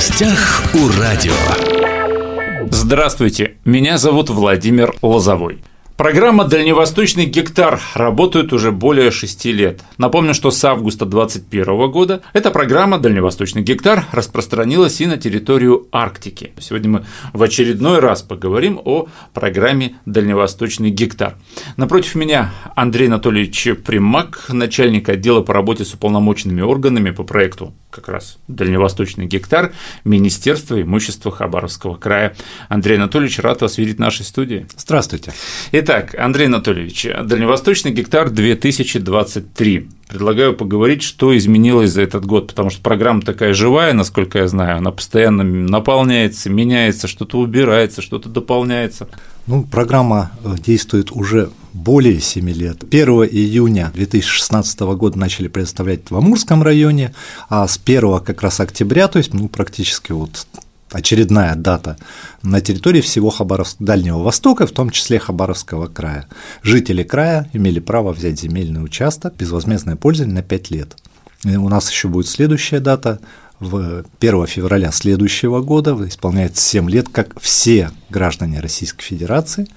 гостях у радио. Здравствуйте, меня зовут Владимир Лозовой. Программа «Дальневосточный гектар» работает уже более шести лет. Напомню, что с августа 2021 года эта программа «Дальневосточный гектар» распространилась и на территорию Арктики. Сегодня мы в очередной раз поговорим о программе «Дальневосточный гектар». Напротив меня Андрей Анатольевич Примак, начальник отдела по работе с уполномоченными органами по проекту как раз Дальневосточный гектар Министерства имущества Хабаровского края. Андрей Анатольевич, рад вас видеть в нашей студии. Здравствуйте. Итак, Андрей Анатольевич, Дальневосточный гектар 2023. Предлагаю поговорить, что изменилось за этот год, потому что программа такая живая, насколько я знаю, она постоянно наполняется, меняется, что-то убирается, что-то дополняется. Ну, программа э, действует уже более 7 лет. 1 июня 2016 года начали предоставлять в Амурском районе, а с 1 как раз октября, то есть ну, практически вот очередная дата на территории всего Хабаровского Дальнего Востока, в том числе Хабаровского края. Жители края имели право взять земельный участок, безвозмездное пользование на 5 лет. И у нас еще будет следующая дата в 1 февраля следующего года, исполняется 7 лет, как все граждане Российской Федерации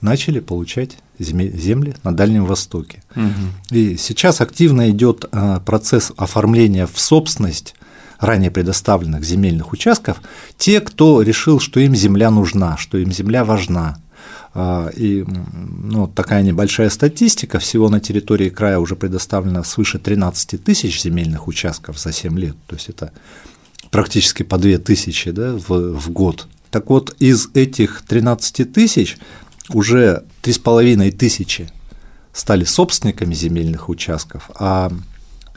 начали получать земли на Дальнем Востоке. Угу. И сейчас активно идет а, процесс оформления в собственность ранее предоставленных земельных участков те, кто решил, что им земля нужна, что им земля важна. А, и ну, такая небольшая статистика, всего на территории края уже предоставлено свыше 13 тысяч земельных участков за 7 лет, то есть это практически по 2 тысячи да, в, в год. Так вот, из этих 13 тысяч уже 3,5 тысячи стали собственниками земельных участков, а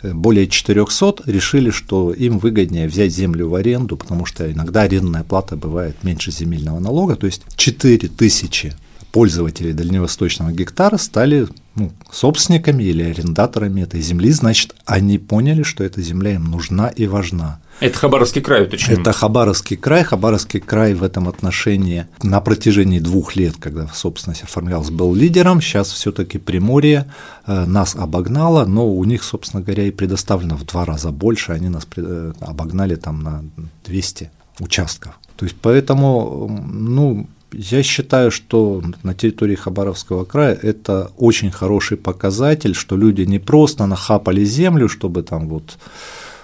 более 400 решили, что им выгоднее взять землю в аренду, потому что иногда арендная плата бывает меньше земельного налога, то есть 4 тысячи пользователей дальневосточного гектара стали ну, собственниками или арендаторами этой земли, значит, они поняли, что эта земля им нужна и важна. Это Хабаровский край, уточним. Это Хабаровский край. Хабаровский край в этом отношении на протяжении двух лет, когда собственность оформлялась, был лидером. Сейчас все таки Приморье э, нас обогнало, но у них, собственно говоря, и предоставлено в два раза больше. Они нас э, обогнали там на 200 участков. То есть поэтому, ну, я считаю, что на территории Хабаровского края это очень хороший показатель, что люди не просто нахапали землю, чтобы там вот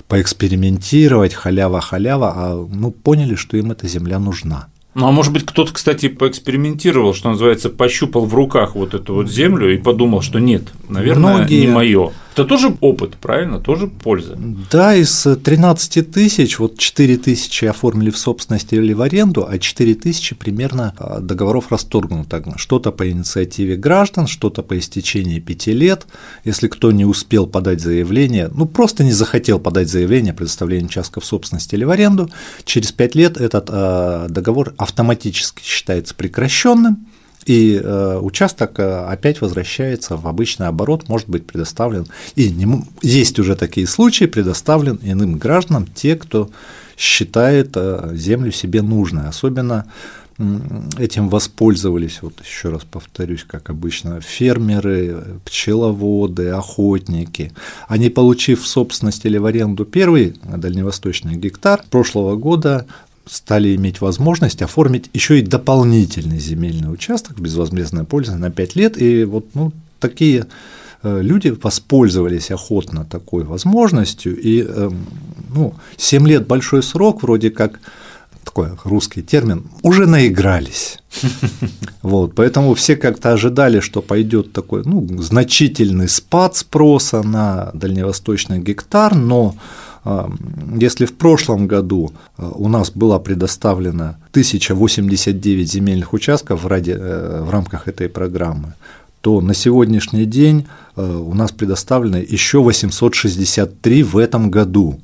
поэкспериментировать, халява-халява, а ну, поняли, что им эта земля нужна. Ну, а может быть, кто-то, кстати, поэкспериментировал, что называется, пощупал в руках вот эту вот землю и подумал, что нет, наверное, Многие... не мое. Это тоже опыт, правильно? Тоже польза. Да, из 13 тысяч, вот 4 тысячи оформили в собственность или в аренду, а 4 тысячи примерно а, договоров расторгнуто. Что-то по инициативе граждан, что-то по истечении 5 лет. Если кто не успел подать заявление, ну просто не захотел подать заявление о предоставлении участка в собственность или в аренду, через 5 лет этот а, договор автоматически считается прекращенным и э, участок э, опять возвращается в обычный оборот, может быть предоставлен, и не, есть уже такие случаи, предоставлен иным гражданам, те, кто считает э, землю себе нужной, особенно этим воспользовались, вот еще раз повторюсь, как обычно, фермеры, пчеловоды, охотники. Они, получив в собственность или в аренду первый дальневосточный гектар прошлого года, стали иметь возможность оформить еще и дополнительный земельный участок безвозмездное пользование на 5 лет. И вот ну, такие э, люди воспользовались охотно такой возможностью. И эм, ну, 7 лет большой срок, вроде как такой русский термин, уже наигрались. Вот, поэтому все как-то ожидали, что пойдет такой ну, значительный спад спроса на дальневосточный гектар, но если в прошлом году а, у нас было предоставлено 1089 земельных участков в, ради, э, в рамках этой программы, то на сегодняшний день э, у нас предоставлено еще 863 в этом году.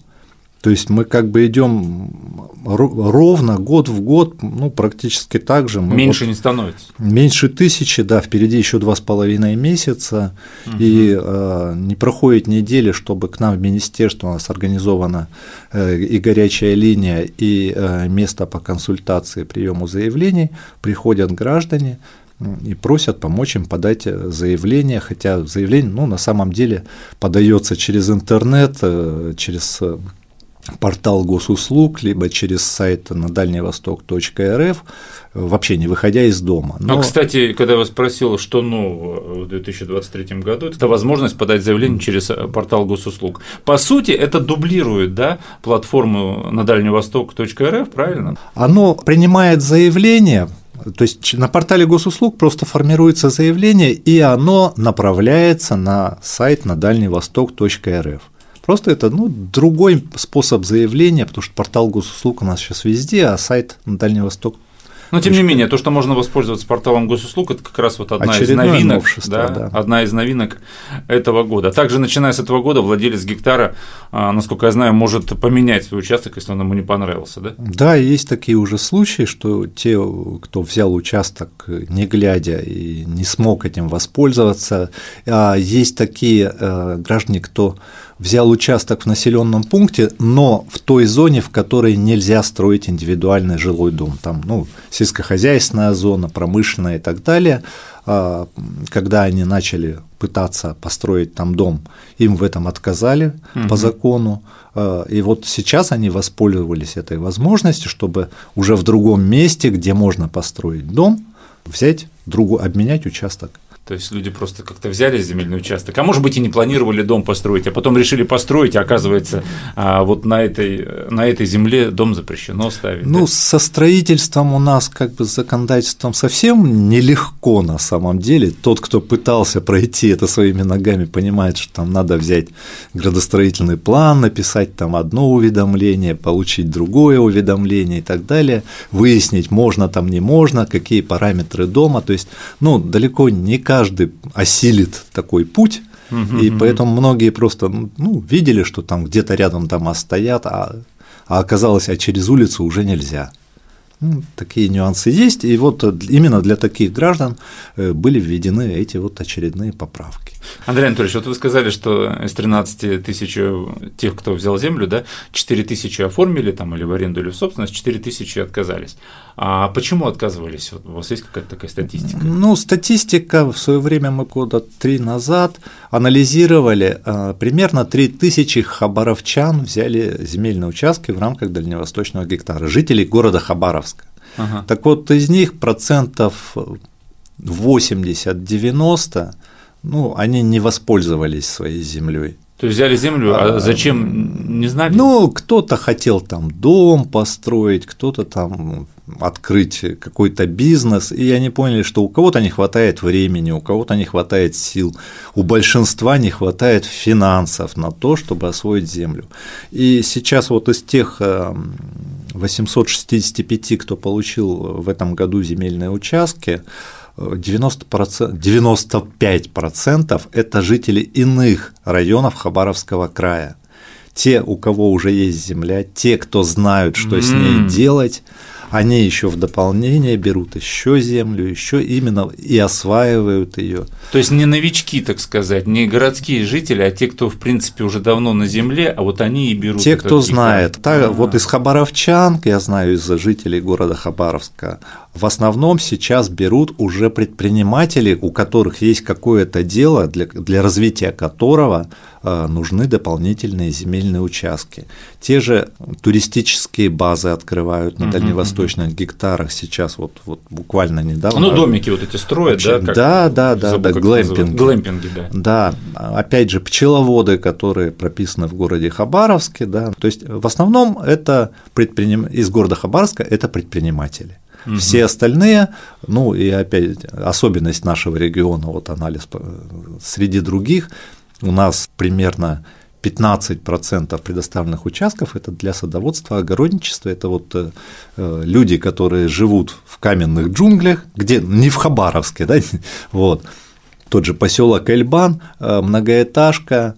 То есть мы как бы идем ровно год в год, ну, практически так же. Мы меньше вот, не становится. Меньше тысячи, да, впереди еще два с половиной месяца, угу. и э, не проходит недели, чтобы к нам в министерство у нас организована э, и горячая линия, и э, место по консультации, приему заявлений, приходят граждане, и просят помочь им подать заявление, хотя заявление, ну, на самом деле подается через интернет, э, через портал госуслуг, либо через сайт на дальневосток.рф, вообще не выходя из дома. Но... А, кстати, когда я вас спросил, что нового в 2023 году, это возможность подать заявление через портал госуслуг. По сути, это дублирует да, платформу на дальневосток.рф, правильно? Оно принимает заявление, то есть на портале госуслуг просто формируется заявление, и оно направляется на сайт на дальневосток.рф. Просто это ну, другой способ заявления, потому что портал госуслуг у нас сейчас везде, а сайт на Дальний Восток но тем не менее, то, что можно воспользоваться порталом госуслуг, это как раз вот одна Очередное из новинок, да, да. одна из новинок этого года. Также, начиная с этого года, владелец гектара, а, насколько я знаю, может поменять свой участок, если он ему не понравился, да? Да, есть такие уже случаи, что те, кто взял участок не глядя и не смог этим воспользоваться, а есть такие э, граждане, кто взял участок в населенном пункте, но в той зоне, в которой нельзя строить индивидуальный жилой дом, там, ну, сельскохозяйственная зона, промышленная и так далее, а, когда они начали пытаться построить там дом, им в этом отказали угу. по закону, а, и вот сейчас они воспользовались этой возможностью, чтобы уже в другом месте, где можно построить дом, взять другу, обменять участок. То есть люди просто как-то взяли земельный участок, а может быть и не планировали дом построить, а потом решили построить, а оказывается, а, вот на этой, на этой земле дом запрещено ставить. Ну, да? со строительством у нас как бы с законодательством совсем нелегко на самом деле. Тот, кто пытался пройти это своими ногами, понимает, что там надо взять градостроительный план, написать там одно уведомление, получить другое уведомление и так далее, выяснить, можно там, не можно, какие параметры дома. То есть, ну, далеко не каждый каждый осилит такой путь, угу, и угу. поэтому многие просто ну, видели, что там где-то рядом дома стоят, а, а оказалось, а через улицу уже нельзя. Ну, такие нюансы есть, и вот именно для таких граждан э, были введены эти вот очередные поправки. Андрей Анатольевич, вот вы сказали, что из 13 тысяч тех, кто взял землю, да, 4 тысячи оформили там или в аренду, или в собственность, 4 тысячи отказались. А почему отказывались? Вот у вас есть какая-то такая статистика? Ну, статистика в свое время мы года три назад анализировали, примерно 3 тысячи хабаровчан взяли земельные участки в рамках дальневосточного гектара, жителей города Хабаровска. Ага. Так вот, из них процентов 80-90, ну, они не воспользовались своей землей. То есть взяли землю, а, а зачем не знали? Ну, кто-то хотел там дом построить, кто-то там открыть какой-то бизнес, и они поняли, что у кого-то не хватает времени, у кого-то не хватает сил, у большинства не хватает финансов на то, чтобы освоить землю. И сейчас вот из тех 865, э, кто получил в этом году земельные участки, 90%, 95% это жители иных районов Хабаровского края. Те, у кого уже есть земля, те, кто знают, что mm. с ней делать, они еще в дополнение берут еще землю, еще именно и осваивают ее. То есть не новички, так сказать, не городские жители, а те, кто в принципе уже давно на земле, а вот они и берут. Те, кто знает. Так, а. Вот из Хабаровчан, я знаю из жителей города Хабаровска, в основном сейчас берут уже предприниматели, у которых есть какое-то дело, для, для развития которого нужны дополнительные земельные участки. Те же туристические базы открывают на дальневосточных гектарах сейчас, вот, вот буквально недавно. Ну, домики вот эти строят, да? Как, да, да, да, забыл, да, глэмпинги. Глэмпинги, да. Да, опять же, пчеловоды, которые прописаны в городе Хабаровске, да, то есть в основном это предприним... из города Хабаровска это предприниматели. Угу. Все остальные, ну и опять особенность нашего региона, вот анализ среди других, у нас примерно 15% предоставленных участков это для садоводства, огородничества. Это вот э, э, люди, которые живут в каменных джунглях, где не в Хабаровске, да, вот, тот же поселок Эльбан, э, многоэтажка,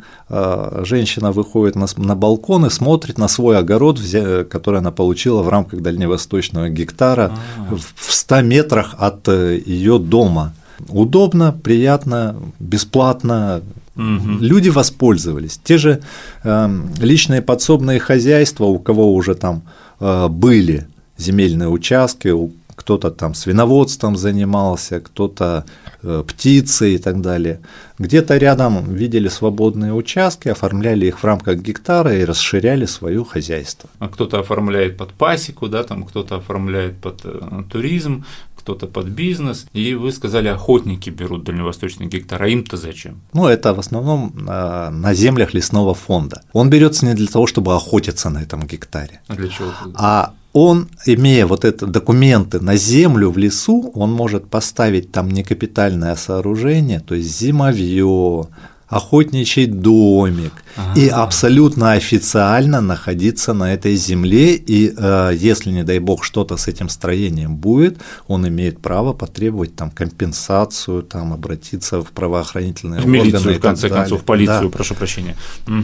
женщина выходит на, на балкон и смотрит на свой огород, который она получила в рамках дальневосточного гектара А-а-а. в 100 метрах от ее дома. Удобно, приятно, бесплатно. Угу. Люди воспользовались. Те же личные подсобные хозяйства, у кого уже там были земельные участки, кто-то там свиноводством занимался, кто-то э, птицей и так далее. Где-то рядом видели свободные участки, оформляли их в рамках гектара и расширяли свое хозяйство. А кто-то оформляет под пасеку, да, там кто-то оформляет под э, туризм, кто-то под бизнес, и вы сказали, охотники берут дальневосточный гектар, а им-то зачем? Ну, это в основном на, на землях лесного фонда. Он берется не для того, чтобы охотиться на этом гектаре. А для чего? А он, имея вот это документы на землю в лесу, он может поставить там некапитальное сооружение, то есть зимовье, охотничий домик И абсолютно официально находиться на этой земле. И э, если, не дай бог, что-то с этим строением будет, он имеет право потребовать там компенсацию, там обратиться в правоохранительные в органы. Милицию, в конце концов, в полицию, да. прошу прощения.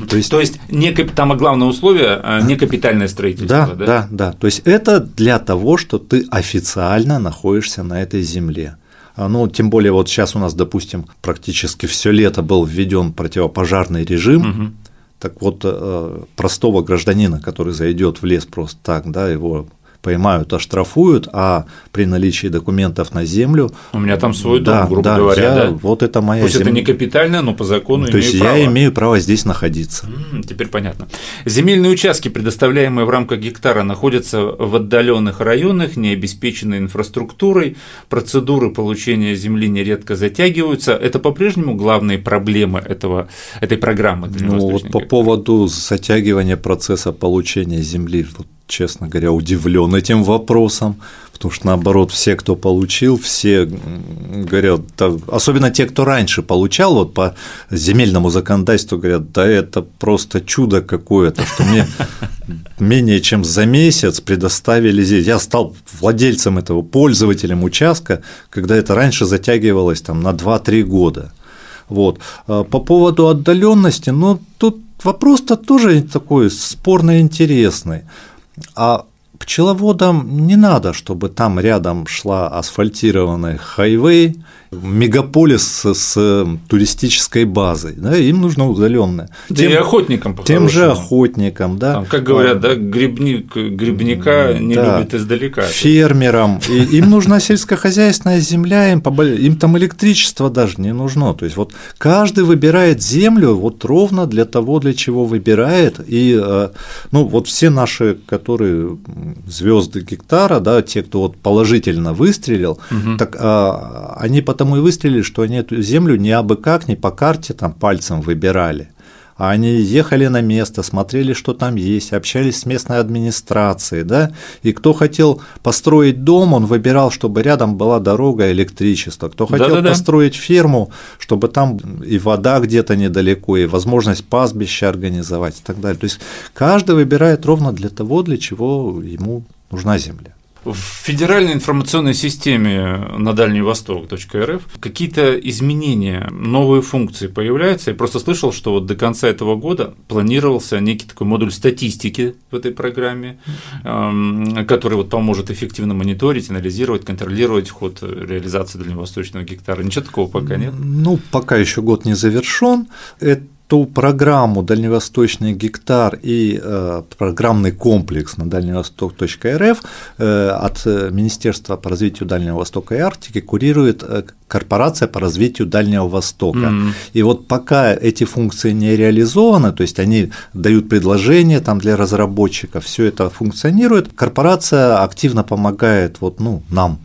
То есть, То есть не, там главное условие а не капитальное строительство. Да, да, да, да. То есть это для того, что ты официально находишься на этой земле. А, ну, тем более вот сейчас у нас, допустим, практически все лето был введен противопожарный режим. Угу. Так вот, э, простого гражданина, который зайдет в лес просто так, да, его поймают, оштрафуют, а при наличии документов на землю. У меня там свой дом, да, грубо да, говоря. Я, да? Вот это моя Пусть земля. это не капитально, но по закону То есть право. я имею право здесь находиться. М-м, теперь понятно. Земельные участки, предоставляемые в рамках гектара, находятся в отдаленных районах, не обеспечены инфраструктурой, процедуры получения земли нередко затягиваются. Это по-прежнему главные проблемы этого, этой программы? Ну, вот по поводу затягивания процесса получения земли, вот честно говоря, удивлен этим вопросом, потому что наоборот все, кто получил, все говорят, особенно те, кто раньше получал, вот по земельному законодательству говорят, да это просто чудо какое-то, что мне менее чем за месяц предоставили здесь. Я стал владельцем этого, пользователем участка, когда это раньше затягивалось там на 2-3 года. Вот. А по поводу отдаленности, ну тут вопрос-то тоже такой спорно интересный. А пчеловодам не надо, чтобы там рядом шла асфальтированная хайвей, мегаполис с, с туристической базой, да, им нужно удаленное. Да тем, и охотникам Тем же охотникам, да. Там, как говорят, да, грибник, грибника не да, любит издалека. Фермерам, и им нужна сельскохозяйственная земля, им, им там электричество даже не нужно. То есть вот каждый выбирает землю вот ровно для того, для чего выбирает, и э, ну вот все наши, которые звезды гектара, да, те, кто вот положительно выстрелил, угу. так а, они потому и выстрелили, что они эту землю не абы как, не по карте там пальцем выбирали, а они ехали на место, смотрели, что там есть, общались с местной администрацией, да, и кто хотел построить дом, он выбирал, чтобы рядом была дорога, электричество, кто хотел Да-да-да. построить ферму, чтобы там и вода где-то недалеко, и возможность пастбища организовать и так далее. То есть каждый выбирает ровно для того, для чего ему нужна земля. В федеральной информационной системе на Дальний Восток .рф какие-то изменения, новые функции появляются. Я просто слышал, что вот до конца этого года планировался некий такой модуль статистики в этой программе, эм, который вот поможет эффективно мониторить, анализировать, контролировать ход реализации дальневосточного гектара. Ничего такого пока нет? Ну, пока еще год не завершен. Это ту программу «Дальневосточный гектар» и э, программный комплекс на дальневосток.рф э, от Министерства по развитию Дальнего Востока и Арктики курирует э, корпорация по развитию Дальнего Востока. Mm-hmm. И вот пока эти функции не реализованы, то есть они дают предложения там для разработчиков, все это функционирует, корпорация активно помогает вот, ну, нам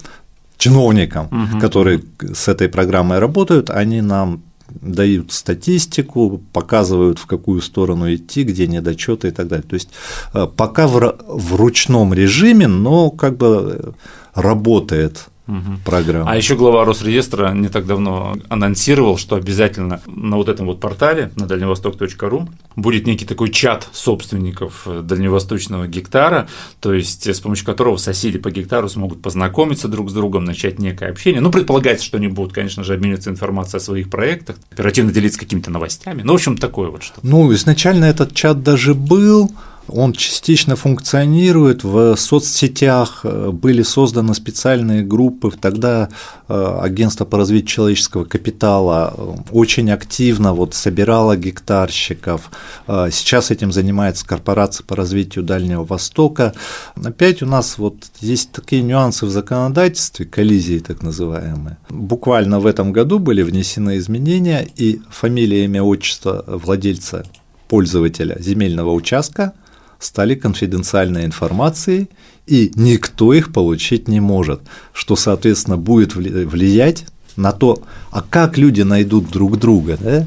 чиновникам, угу. которые с этой программой работают, они нам дают статистику, показывают, в какую сторону идти, где недочеты и так далее. То есть э, пока в, в ручном режиме, но как бы работает угу. программа. А еще глава Росреестра не так давно анонсировал, что обязательно на вот этом вот портале, на дальневосток.ру, будет некий такой чат собственников дальневосточного гектара, то есть с помощью которого соседи по гектару смогут познакомиться друг с другом, начать некое общение. Ну, предполагается, что они будут, конечно же, обмениваться информацией о своих проектах, оперативно делиться какими-то новостями. Ну, в общем, такое вот что. Ну, изначально этот чат даже был, Он частично функционирует в соцсетях, были созданы специальные группы, тогда агентство по развитию человеческого капитала очень активно вот собирало гектарщиков. Сейчас этим занимается корпорация по развитию Дальнего Востока. Опять у нас вот есть такие нюансы в законодательстве, коллизии так называемые. Буквально в этом году были внесены изменения, и фамилия, имя, отчество владельца, пользователя земельного участка стали конфиденциальной информацией, и никто их получить не может, что, соответственно, будет влиять на то, а как люди найдут друг друга, да?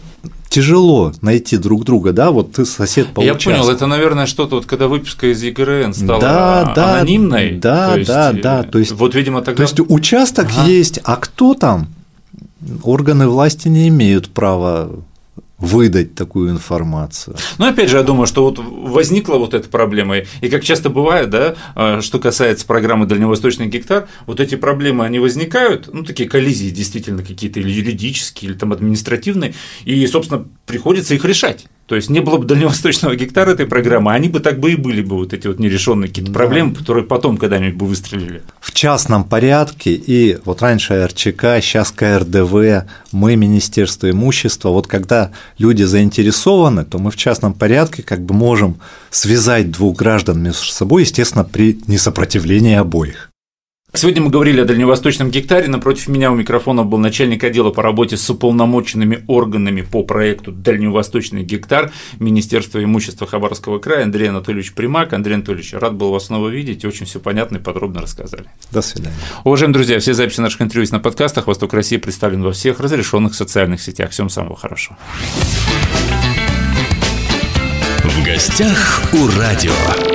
тяжело найти друг друга, да, вот ты сосед по Я участку. понял, это, наверное, что-то вот, когда выписка из ЕГРН стала да, да, анонимной. Да, есть, да, да, то есть, вот, видимо, тогда… То есть участок ага. есть, а кто там? Органы власти не имеют права выдать такую информацию. Ну, опять же, я думаю, что вот возникла вот эта проблема, и как часто бывает, да, а, что касается программы «Дальневосточный гектар», вот эти проблемы, они возникают, ну, такие коллизии действительно какие-то или юридические, или там административные, и, собственно, приходится их решать. То есть не было бы дальневосточного гектара этой программы, они бы так бы и были бы вот эти вот нерешенные какие-то да. проблемы, которые потом когда-нибудь бы выстрелили. В частном порядке, и вот раньше РЧК, сейчас КРДВ, мы Министерство имущества, вот когда люди заинтересованы, то мы в частном порядке как бы можем связать двух граждан между собой, естественно, при несопротивлении обоих. Сегодня мы говорили о дальневосточном гектаре. Напротив меня у микрофона был начальник отдела по работе с уполномоченными органами по проекту «Дальневосточный гектар» Министерства имущества Хабаровского края Андрей Анатольевич Примак. Андрей Анатольевич, рад был вас снова видеть. Очень все понятно и подробно рассказали. До свидания. Уважаемые друзья, все записи наших интервью есть на подкастах. «Восток России» представлен во всех разрешенных социальных сетях. Всем самого хорошего. В гостях у радио.